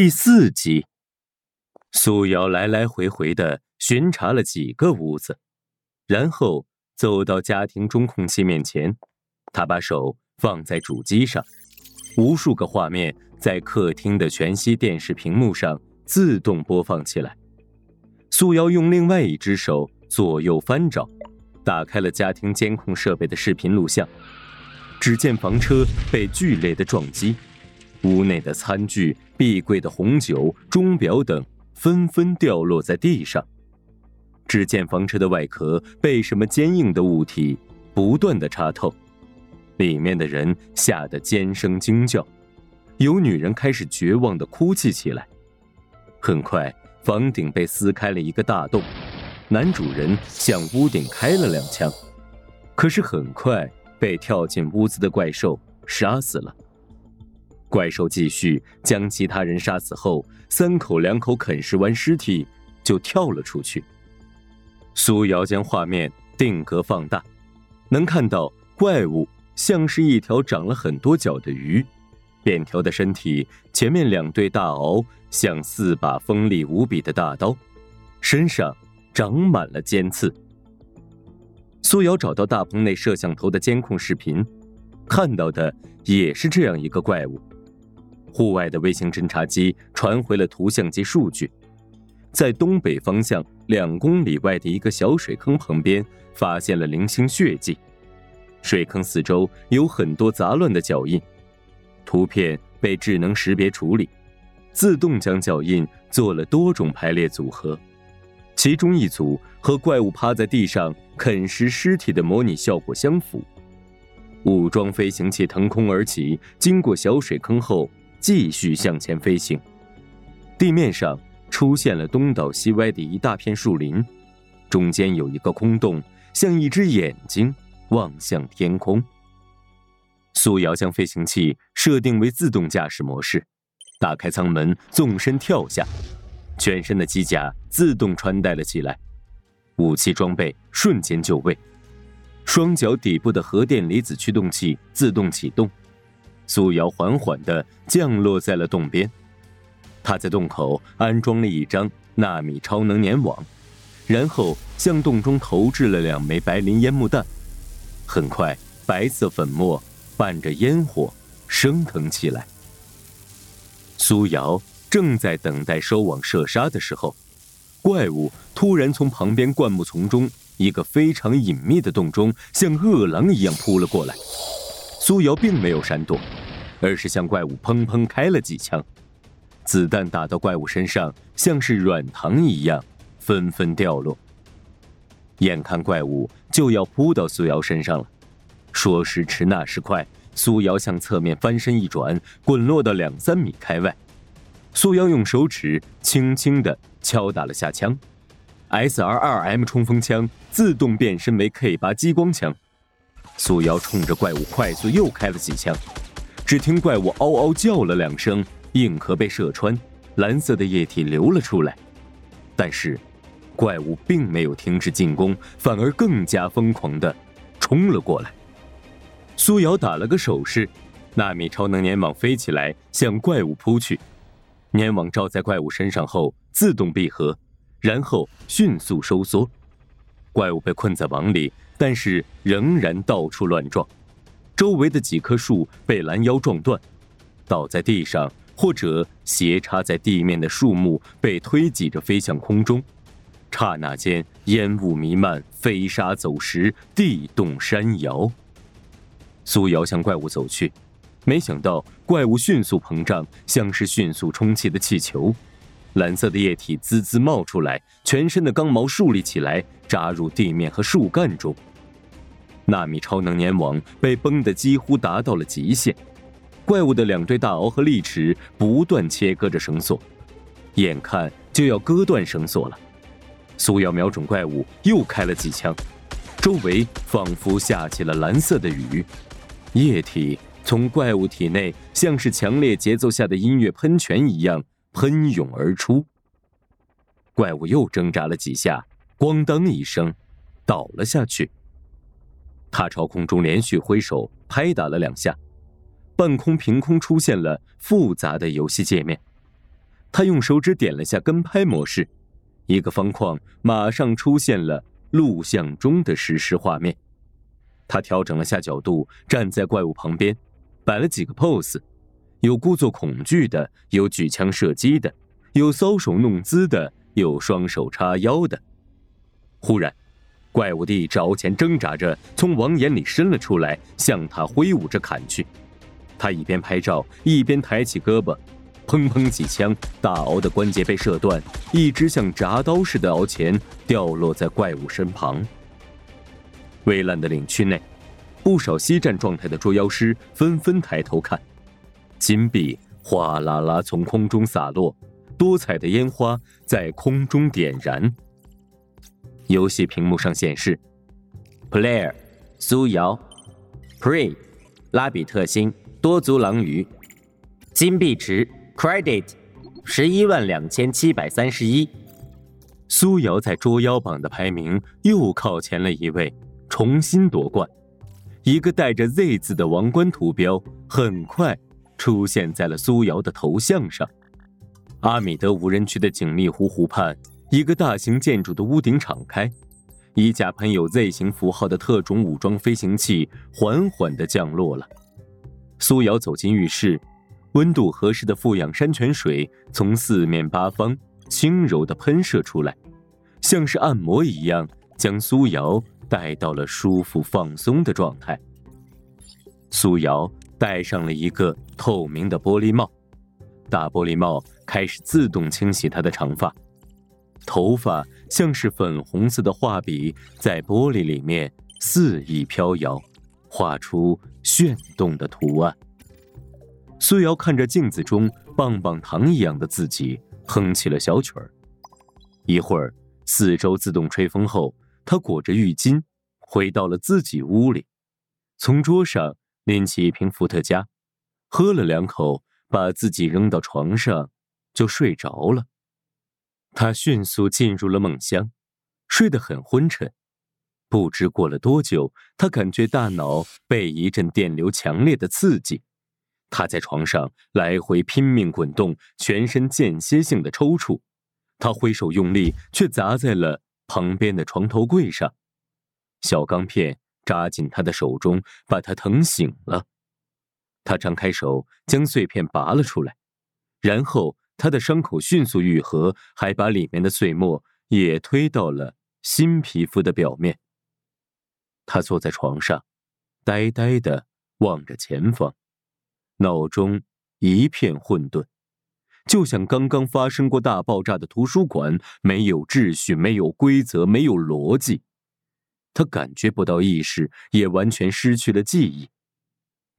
第四集，苏瑶来来回回的巡查了几个屋子，然后走到家庭中控器面前，他把手放在主机上，无数个画面在客厅的全息电视屏幕上自动播放起来。苏瑶用另外一只手左右翻找，打开了家庭监控设备的视频录像，只见房车被剧烈的撞击。屋内的餐具、壁柜的红酒、钟表等纷纷掉落在地上。只见房车的外壳被什么坚硬的物体不断的插透，里面的人吓得尖声惊叫，有女人开始绝望的哭泣起来。很快，房顶被撕开了一个大洞，男主人向屋顶开了两枪，可是很快被跳进屋子的怪兽杀死了。怪兽继续将其他人杀死后，三口两口啃食完尸体，就跳了出去。苏瑶将画面定格放大，能看到怪物像是一条长了很多角的鱼，扁条的身体，前面两对大螯像四把锋利无比的大刀，身上长满了尖刺。苏瑶找到大棚内摄像头的监控视频，看到的也是这样一个怪物。户外的卫星侦察机传回了图像及数据，在东北方向两公里外的一个小水坑旁边，发现了零星血迹。水坑四周有很多杂乱的脚印，图片被智能识别处理，自动将脚印做了多种排列组合。其中一组和怪物趴在地上啃食尸体的模拟效果相符。武装飞行器腾空而起，经过小水坑后。继续向前飞行，地面上出现了东倒西歪的一大片树林，中间有一个空洞，像一只眼睛望向天空。苏瑶将飞行器设定为自动驾驶模式，打开舱门，纵身跳下，全身的机甲自动穿戴了起来，武器装备瞬间就位，双脚底部的核电离子驱动器自动启动。苏瑶缓缓地降落在了洞边，他在洞口安装了一张纳米超能粘网，然后向洞中投掷了两枚白磷烟幕弹。很快，白色粉末伴着烟火升腾起来。苏瑶正在等待收网射杀的时候，怪物突然从旁边灌木丛中一个非常隐秘的洞中，像饿狼一样扑了过来。苏瑶并没有闪躲，而是向怪物砰砰开了几枪，子弹打到怪物身上，像是软糖一样纷纷掉落。眼看怪物就要扑到苏瑶身上了，说时迟那时快，苏瑶向侧面翻身一转，滚落到两三米开外。苏瑶用手指轻轻地敲打了下枪，SR-2M 冲锋枪自动变身为 K 八激光枪。苏瑶冲着怪物快速又开了几枪，只听怪物嗷嗷叫了两声，硬壳被射穿，蓝色的液体流了出来。但是，怪物并没有停止进攻，反而更加疯狂的冲了过来。苏瑶打了个手势，纳米超能粘网飞起来向怪物扑去，粘网罩在怪物身上后自动闭合，然后迅速收缩，怪物被困在网里。但是仍然到处乱撞，周围的几棵树被拦腰撞断，倒在地上或者斜插在地面的树木被推挤着飞向空中，刹那间烟雾弥漫，飞沙走石，地动山摇。苏瑶向怪物走去，没想到怪物迅速膨胀，像是迅速充气的气球，蓝色的液体滋滋冒出来，全身的钢毛竖立起来，扎入地面和树干中。纳米超能粘网被绷得几乎达到了极限，怪物的两对大螯和利齿不断切割着绳索，眼看就要割断绳索了。苏瑶瞄准怪物又开了几枪，周围仿佛下起了蓝色的雨，液体从怪物体内像是强烈节奏下的音乐喷泉一样喷涌而出。怪物又挣扎了几下，咣当一声，倒了下去。他朝空中连续挥手拍打了两下，半空凭空出现了复杂的游戏界面。他用手指点了下跟拍模式，一个方框马上出现了录像中的实时画面。他调整了下角度，站在怪物旁边，摆了几个 pose，有故作恐惧的，有举枪射击的，有搔首弄姿的，有双手叉腰的。忽然，怪物帝朝前挣扎着从网眼里伸了出来，向他挥舞着砍去。他一边拍照，一边抬起胳膊，砰砰几枪，大鳌的关节被射断，一只像铡刀似的鳌钳掉落在怪物身旁。蔚蓝的领区内，不少西战状态的捉妖师纷纷抬头看，金币哗啦啦从空中洒落，多彩的烟花在空中点燃。游戏屏幕上显示：Player 苏瑶，Pre 拉比特星多足狼鱼，金币值 Credit 十一万两千七百三十一。苏瑶在捉妖榜的排名又靠前了一位。重新夺冠，一个带着 Z 字的王冠图标很快出现在了苏瑶的头像上。阿米德无人区的景密湖湖畔，一个大型建筑的屋顶敞开，一架喷有 Z 型符号的特种武装飞行器缓缓地降落了。苏瑶走进浴室，温度合适的富氧山泉水从四面八方轻柔地喷射出来，像是按摩一样将苏瑶。带到了舒服放松的状态。苏瑶戴上了一个透明的玻璃帽，大玻璃帽开始自动清洗她的长发，头发像是粉红色的画笔在玻璃里面肆意飘摇，画出炫动的图案。苏瑶看着镜子中棒棒糖一样的自己，哼起了小曲儿。一会儿，四周自动吹风后。他裹着浴巾，回到了自己屋里，从桌上拎起一瓶伏特加，喝了两口，把自己扔到床上，就睡着了。他迅速进入了梦乡，睡得很昏沉。不知过了多久，他感觉大脑被一阵电流强烈的刺激，他在床上来回拼命滚动，全身间歇性的抽搐。他挥手用力，却砸在了。旁边的床头柜上，小钢片扎进他的手中，把他疼醒了。他张开手将碎片拔了出来，然后他的伤口迅速愈合，还把里面的碎末也推到了新皮肤的表面。他坐在床上，呆呆的望着前方，脑中一片混沌。就像刚刚发生过大爆炸的图书馆，没有秩序，没有规则，没有逻辑。他感觉不到意识，也完全失去了记忆。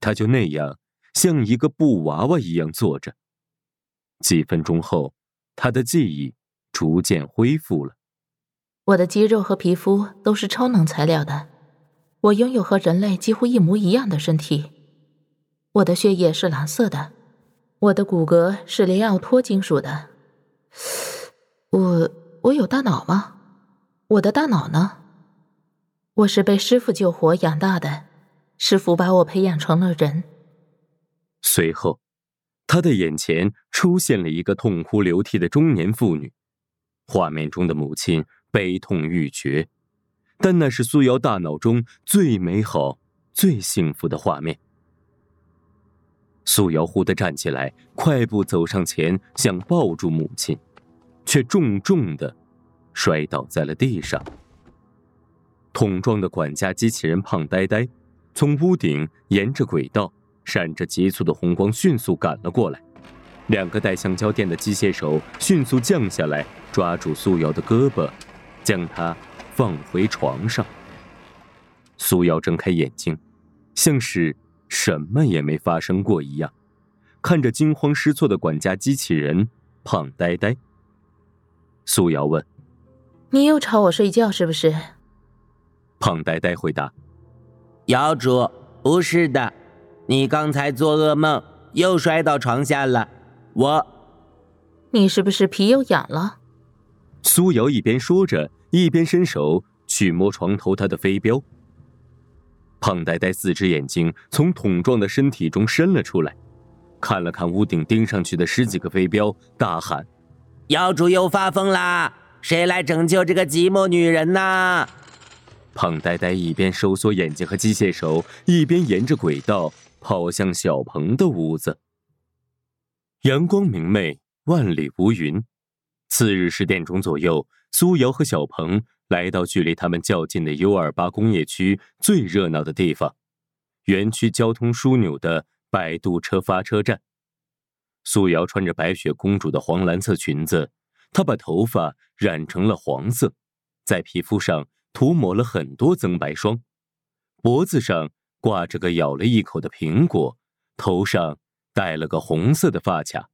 他就那样像一个布娃娃一样坐着。几分钟后，他的记忆逐渐恢复了。我的肌肉和皮肤都是超能材料的，我拥有和人类几乎一模一样的身体。我的血液是蓝色的。我的骨骼是雷奥托金属的。我我有大脑吗？我的大脑呢？我是被师傅救活养大的，师傅把我培养成了人。随后，他的眼前出现了一个痛哭流涕的中年妇女，画面中的母亲悲痛欲绝，但那是苏瑶大脑中最美好、最幸福的画面。苏瑶忽地站起来，快步走上前，想抱住母亲，却重重的摔倒在了地上。桶状的管家机器人胖呆呆从屋顶沿着轨道，闪着急促的红光迅速赶了过来。两个带橡胶垫的机械手迅速降下来，抓住苏瑶的胳膊，将她放回床上。苏瑶睁开眼睛，像是……什么也没发生过一样，看着惊慌失措的管家机器人胖呆呆。苏瑶问：“你又吵我睡觉是不是？”胖呆呆回答：“瑶主，不是的，你刚才做噩梦又摔到床下了。我……你是不是皮又痒了？”苏瑶一边说着，一边伸手去摸床头他的飞镖。胖呆呆四只眼睛从桶状的身体中伸了出来，看了看屋顶钉上去的十几个飞镖，大喊：“妖主又发疯啦！谁来拯救这个寂寞女人呐？”胖呆呆一边收缩眼睛和机械手，一边沿着轨道跑向小鹏的屋子。阳光明媚，万里无云。次日十点钟左右，苏瑶和小鹏来到距离他们较近的 U 二八工业区最热闹的地方——园区交通枢纽的摆渡车发车站。苏瑶穿着白雪公主的黄蓝色裙子，她把头发染成了黄色，在皮肤上涂抹了很多增白霜，脖子上挂着个咬了一口的苹果，头上戴了个红色的发卡。